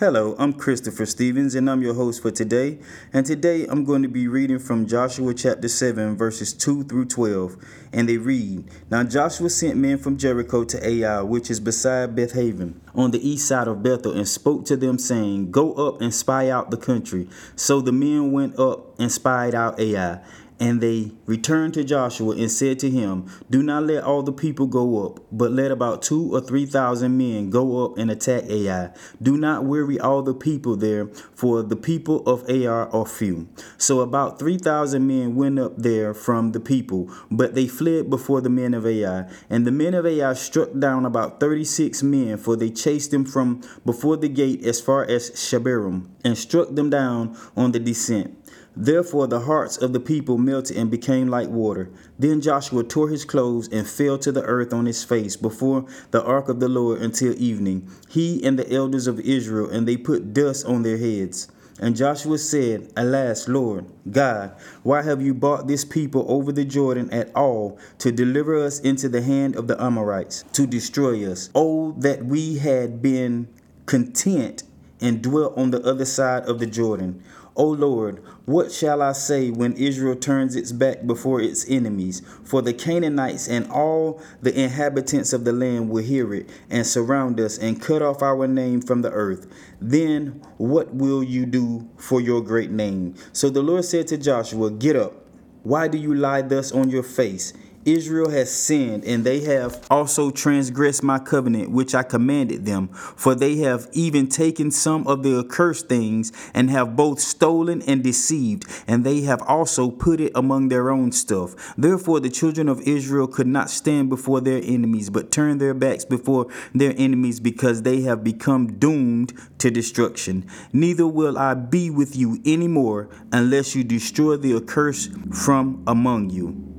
Hello, I'm Christopher Stevens and I'm your host for today. And today I'm going to be reading from Joshua chapter 7, verses 2 through 12. And they read Now Joshua sent men from Jericho to Ai, which is beside Bethaven, on the east side of Bethel, and spoke to them, saying, Go up and spy out the country. So the men went up and spied out Ai. And they returned to Joshua and said to him, Do not let all the people go up, but let about two or three thousand men go up and attack Ai. Do not weary all the people there, for the people of Ai are few. So about three thousand men went up there from the people, but they fled before the men of Ai. And the men of Ai struck down about thirty six men, for they chased them from before the gate as far as Shebarim, and struck them down on the descent. Therefore the hearts of the people melted and became like water. Then Joshua tore his clothes and fell to the earth on his face before the ark of the Lord until evening, he and the elders of Israel, and they put dust on their heads. And Joshua said, Alas, Lord God, why have you brought this people over the Jordan at all to deliver us into the hand of the Amorites, to destroy us? Oh, that we had been content and dwelt on the other side of the Jordan. O Lord, what shall I say when Israel turns its back before its enemies? For the Canaanites and all the inhabitants of the land will hear it and surround us and cut off our name from the earth. Then what will you do for your great name? So the Lord said to Joshua, Get up. Why do you lie thus on your face? Israel has sinned, and they have also transgressed my covenant which I commanded them. For they have even taken some of the accursed things, and have both stolen and deceived, and they have also put it among their own stuff. Therefore, the children of Israel could not stand before their enemies, but turned their backs before their enemies, because they have become doomed to destruction. Neither will I be with you any more, unless you destroy the accursed from among you.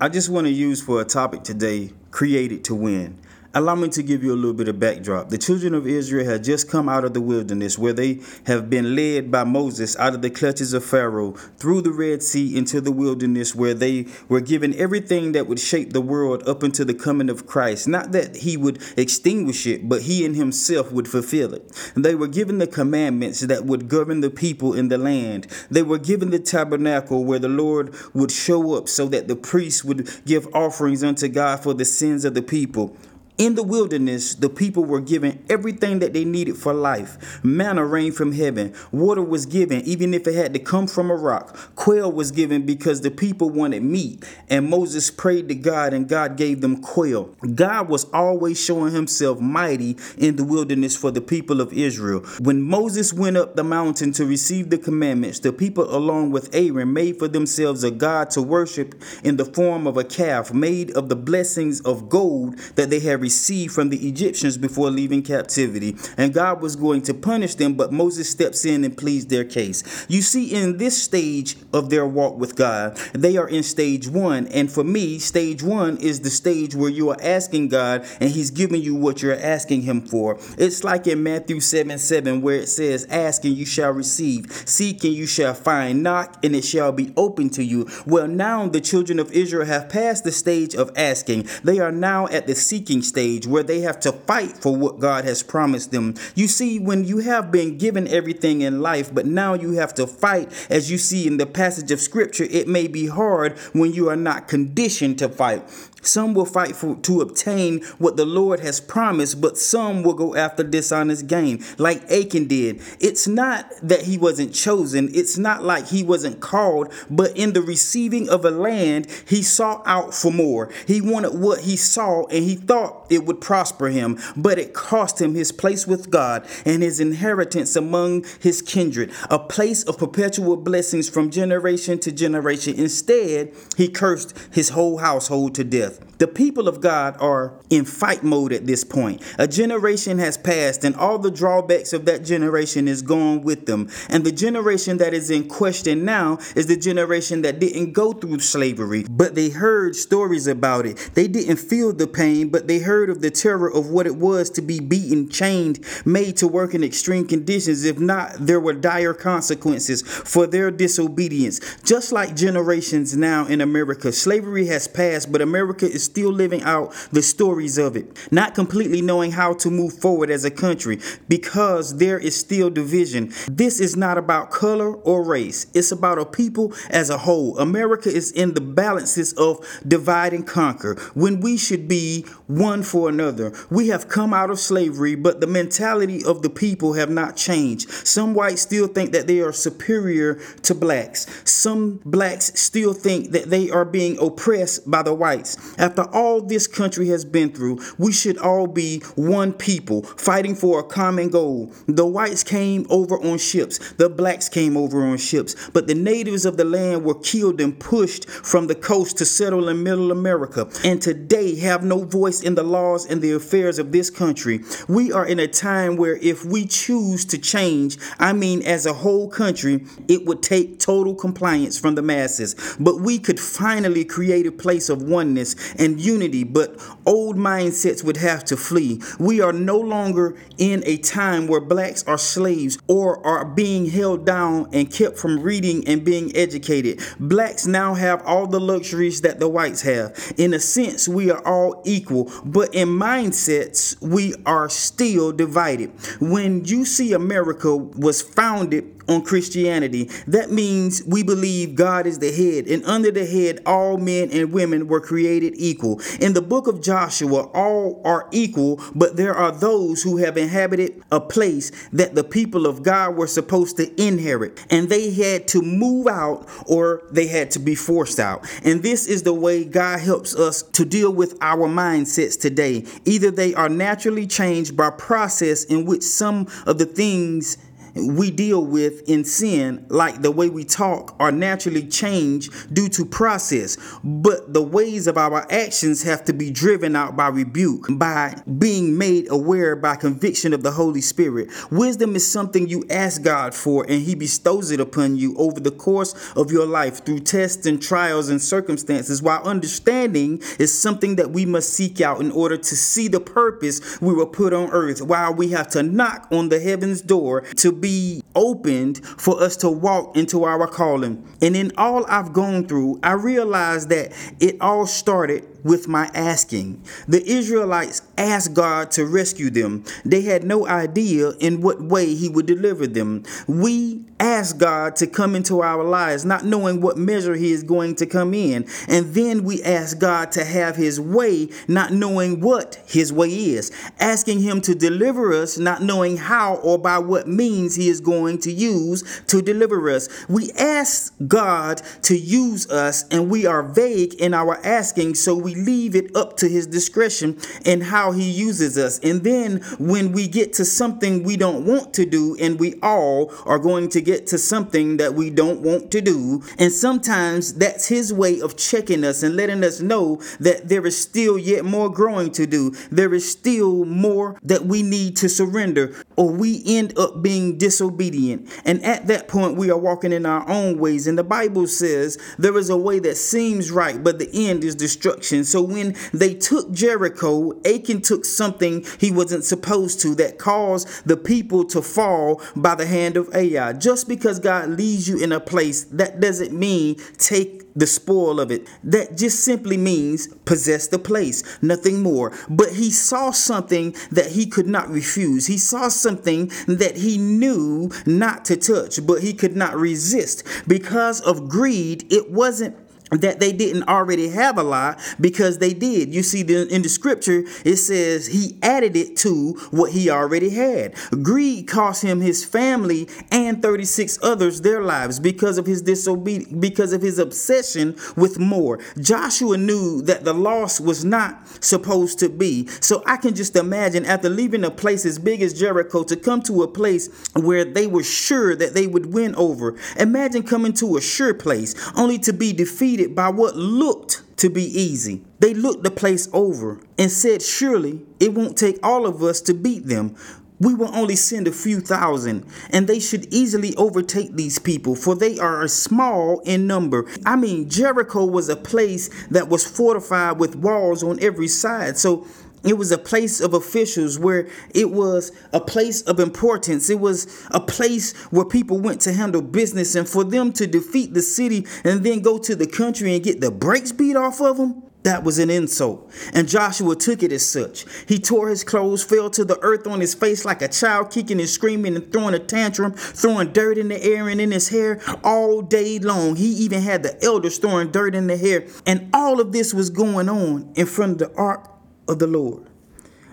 I just want to use for a topic today created to win. Allow me to give you a little bit of backdrop. The children of Israel had just come out of the wilderness where they have been led by Moses out of the clutches of Pharaoh through the Red Sea into the wilderness where they were given everything that would shape the world up until the coming of Christ. Not that he would extinguish it, but he in himself would fulfill it. they were given the commandments that would govern the people in the land. They were given the tabernacle where the Lord would show up so that the priests would give offerings unto God for the sins of the people. In the wilderness, the people were given everything that they needed for life. Manna rained from heaven. Water was given, even if it had to come from a rock. Quail was given because the people wanted meat. And Moses prayed to God, and God gave them quail. God was always showing himself mighty in the wilderness for the people of Israel. When Moses went up the mountain to receive the commandments, the people, along with Aaron, made for themselves a God to worship in the form of a calf made of the blessings of gold that they had received from the Egyptians before leaving captivity. And God was going to punish them, but Moses steps in and pleads their case. You see, in this stage of their walk with God, they are in stage one. And for me, stage one is the stage where you are asking God and He's giving you what you're asking Him for. It's like in Matthew 7 7, where it says, Ask and you shall receive, seek and you shall find, knock and it shall be open to you. Well, now the children of Israel have passed the stage of asking, they are now at the seeking stage stage where they have to fight for what God has promised them. You see, when you have been given everything in life, but now you have to fight, as you see in the passage of scripture, it may be hard when you are not conditioned to fight. Some will fight for to obtain what the Lord has promised, but some will go after dishonest gain, like Achan did. It's not that he wasn't chosen, it's not like he wasn't called, but in the receiving of a land, he sought out for more. He wanted what he saw and he thought it would prosper him, but it cost him his place with God and his inheritance among his kindred, a place of perpetual blessings from generation to generation. Instead, he cursed his whole household to death. The people of God are in fight mode at this point. A generation has passed, and all the drawbacks of that generation is gone with them. And the generation that is in question now is the generation that didn't go through slavery, but they heard stories about it. They didn't feel the pain, but they heard of the terror of what it was to be beaten, chained, made to work in extreme conditions. If not, there were dire consequences for their disobedience. Just like generations now in America, slavery has passed, but America America is still living out the stories of it, not completely knowing how to move forward as a country because there is still division. This is not about color or race, it's about a people as a whole. America is in the balances of divide and conquer when we should be one for another. We have come out of slavery, but the mentality of the people have not changed. Some whites still think that they are superior to blacks. Some blacks still think that they are being oppressed by the whites. After all this country has been through, we should all be one people fighting for a common goal. The whites came over on ships, the blacks came over on ships, but the natives of the land were killed and pushed from the coast to settle in middle America and today have no voice in the laws and the affairs of this country. We are in a time where if we choose to change, I mean as a whole country, it would take total compliance from the masses. But we could finally create a place of oneness and unity, but old mindsets would have to flee. We are no longer in a time where blacks are slaves or are being held down and kept from reading and being educated. Blacks now have all the luxuries that the whites have. In a sense, we are all equal, but in mindsets, we are still divided. When you see America was founded on Christianity. That means we believe God is the head, and under the head, all men and women were created equal. In the book of Joshua, all are equal, but there are those who have inhabited a place that the people of God were supposed to inherit, and they had to move out or they had to be forced out. And this is the way God helps us to deal with our mindsets today. Either they are naturally changed by process in which some of the things we deal with in sin, like the way we talk, are naturally changed due to process. But the ways of our actions have to be driven out by rebuke, by being made aware by conviction of the Holy Spirit. Wisdom is something you ask God for, and He bestows it upon you over the course of your life through tests and trials and circumstances, while understanding is something that we must seek out in order to see the purpose we were put on earth, while we have to knock on the heaven's door to be opened for us to walk into our calling. And in all I've gone through, I realized that it all started with my asking. The Israelites asked God to rescue them. They had no idea in what way He would deliver them. We ask God to come into our lives, not knowing what measure He is going to come in. And then we ask God to have His way, not knowing what His way is. Asking Him to deliver us, not knowing how or by what means He is going to use to deliver us. We ask God to use us, and we are vague in our asking, so we leave it up to his discretion and how he uses us. And then when we get to something we don't want to do, and we all are going to get to something that we don't want to do, and sometimes that's his way of checking us and letting us know that there is still yet more growing to do. There is still more that we need to surrender, or we end up being disobedient. And at that point, we are walking in our own ways. And the Bible says there is a way that seems right, but the end is destruction. So when they took Jericho, Achan took something he wasn't supposed to that caused the people to fall by the hand of Ai. Just because God leads you in a place, that doesn't mean take the spoil of it. That just simply means possess the place, nothing more. But he saw something that he could not refuse. He saw something that he knew not to touch, but he could not resist. Because of greed, it wasn't that they didn't already have a lot because they did. You see, in the scripture, it says he added it to what he already had. Greed cost him his family and 36 others their lives because of his disobedience, because of his obsession with more. Joshua knew that the loss was not supposed to be. So I can just imagine after leaving a place as big as Jericho to come to a place where they were sure that they would win over. Imagine coming to a sure place only to be defeated by what looked to be easy. They looked the place over and said, Surely it won't take all of us to beat them. We will only send a few thousand, and they should easily overtake these people, for they are small in number. I mean, Jericho was a place that was fortified with walls on every side. So it was a place of officials where it was a place of importance. It was a place where people went to handle business. And for them to defeat the city and then go to the country and get the brakes beat off of them, That was an insult, and Joshua took it as such. He tore his clothes, fell to the earth on his face like a child, kicking and screaming and throwing a tantrum, throwing dirt in the air and in his hair all day long. He even had the elders throwing dirt in the hair, and all of this was going on in front of the ark of the Lord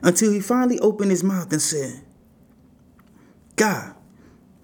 until he finally opened his mouth and said, God,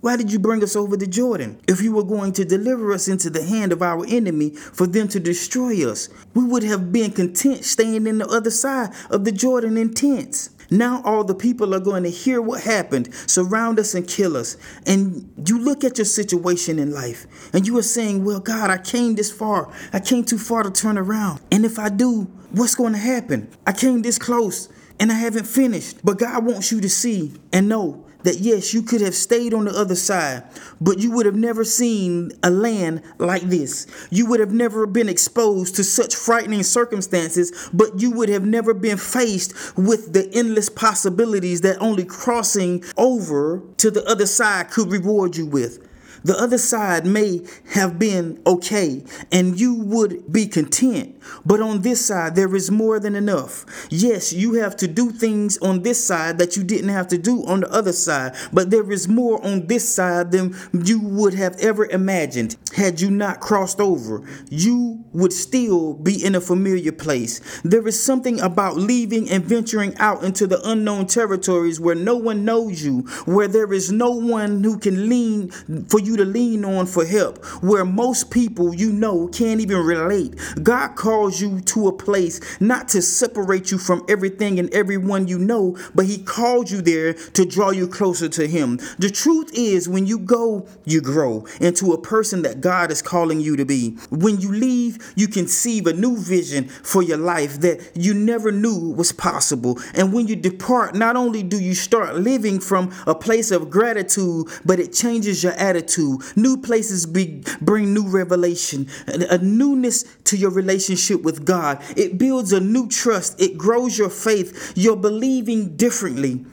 why did you bring us over the Jordan? If you were going to deliver us into the hand of our enemy for them to destroy us, we would have been content staying in the other side of the Jordan in tents. Now all the people are going to hear what happened, surround us and kill us. And you look at your situation in life and you are saying, Well, God, I came this far. I came too far to turn around. And if I do, what's going to happen? I came this close and I haven't finished. But God wants you to see and know that yes, you could have stayed on the other side, but you would have never seen a land like this. You would have never been exposed to such frightening circumstances, but you would have never been faced with the endless possibilities that only crossing over to the other side could reward you with. The other side may have been okay and you would be content, but on this side, there is more than enough. Yes, you have to do things on this side that you didn't have to do on the other side, but there is more on this side than you would have ever imagined. Had you not crossed over, you would still be in a familiar place. There is something about leaving and venturing out into the unknown territories where no one knows you, where there is no one who can lean for you to lean on for help, where most people you know can't even relate. God calls you to a place not to separate you from everything and everyone you know, but He called you there to draw you closer to Him. The truth is, when you go, you grow into a person that God is calling you to be. When you leave, you conceive a new vision for your life that you never knew was possible. And when you depart, not only do you start living from a place of gratitude, but it changes your attitude New places be, bring new revelation, a newness to your relationship with God. It builds a new trust. It grows your faith. You're believing differently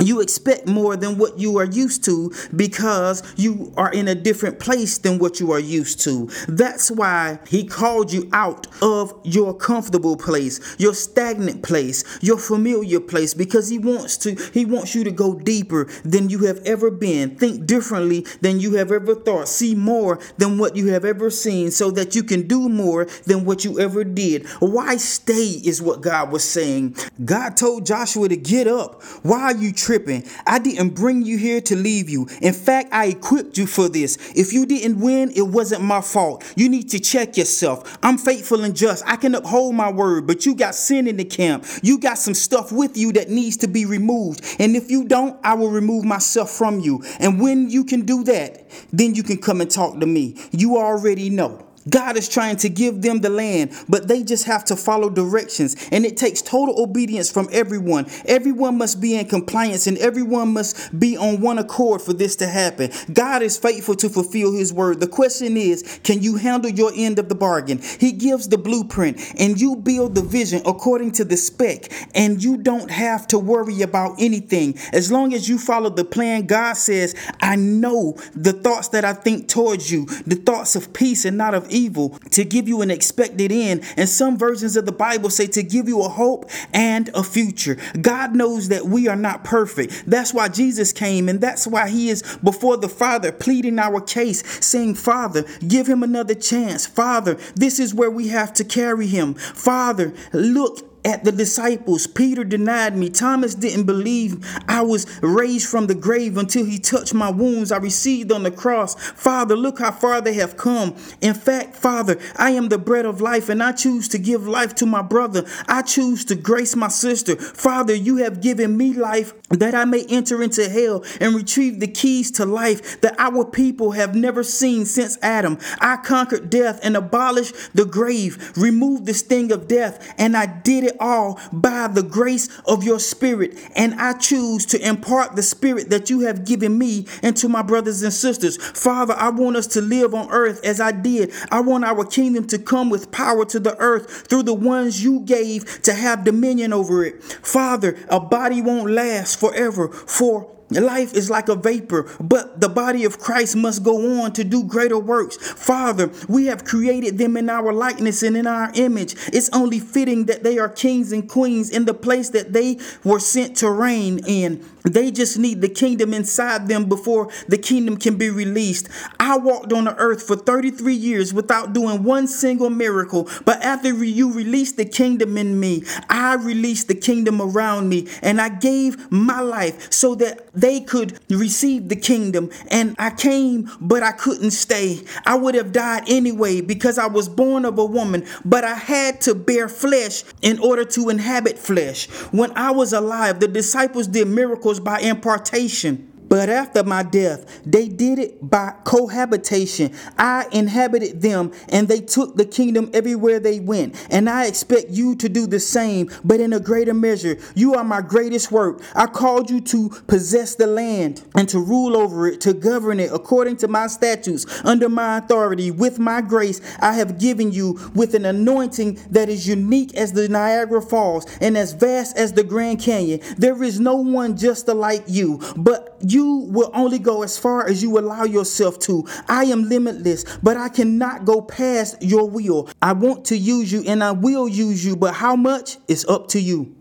you expect more than what you are used to because you are in a different place than what you are used to. That's why he called you out of your comfortable place, your stagnant place, your familiar place because he wants to he wants you to go deeper than you have ever been, think differently than you have ever thought, see more than what you have ever seen so that you can do more than what you ever did. Why stay is what God was saying. God told Joshua to get up. Why are you tripping. I didn't bring you here to leave you. In fact, I equipped you for this. If you didn't win, it wasn't my fault. You need to check yourself. I'm faithful and just. I can uphold my word, but you got sin in the camp. You got some stuff with you that needs to be removed. And if you don't, I will remove myself from you. And when you can do that, then you can come and talk to me. You already know. God is trying to give them the land, but they just have to follow directions. And it takes total obedience from everyone. Everyone must be in compliance and everyone must be on one accord for this to happen. God is faithful to fulfill his word. The question is can you handle your end of the bargain? He gives the blueprint and you build the vision according to the spec, and you don't have to worry about anything. As long as you follow the plan, God says, I know the thoughts that I think towards you, the thoughts of peace and not of evil, to give you an expected end. And some versions of the Bible say to give you a hope and a future. God knows that we are not perfect. That's why Jesus came, and that's why He is before the Father pleading our case, saying, Father, give him another chance. Father, this is where we have to carry him. Father, look at the disciples. Peter denied me. Thomas didn't believe I was raised from the grave until he touched my wounds I received on the cross. Father, look how far they have come. In fact, Father, I am the bread of life and I choose to give life to my brother. I choose to grace my sister. Father, you have given me life that I may enter into hell and retrieve the keys to life that our people have never seen since Adam. I conquered death and abolished the grave, removed the sting of death, and I did it all by the grace of your spirit. And I choose to impart the spirit that you have given me into my brothers and sisters. Father, I want us to live on earth as I did. I want our kingdom to come with power to the earth through the ones you gave to have dominion over it. Father, a body won't last forever, for life is like a vapor, but the body of Christ must go on to do greater works. Father, we have created them in our likeness and in our image. It's only fitting that they are kings and queens in the place that they were sent to reign in. They just need the kingdom inside them before the kingdom can be released. I walked on the earth for 33 years without doing one single miracle, but after you released the kingdom in me, I released the kingdom around me and I gave my life so that they could receive the kingdom. And I came, but I couldn't stay. I would have died anyway because I was born of a woman, but I had to bear flesh in order to inhabit flesh. When I was alive, the disciples did miracles by impartation. But after my death, they did it by cohabitation. I inhabited them, and they took the kingdom everywhere they went. And I expect you to do the same, but in a greater measure. You are my greatest work. I called you to possess the land and to rule over it, to govern it according to my statutes, under my authority. With my grace, I have given you with an anointing that is unique as the Niagara Falls and as vast as the Grand Canyon. There is no one just like you, but you will only go as far as you allow yourself to. I am limitless, but I cannot go past your will. I want to use you and I will use you, but how much is up to you.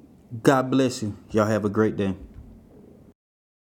God bless you. Y'all have a great day.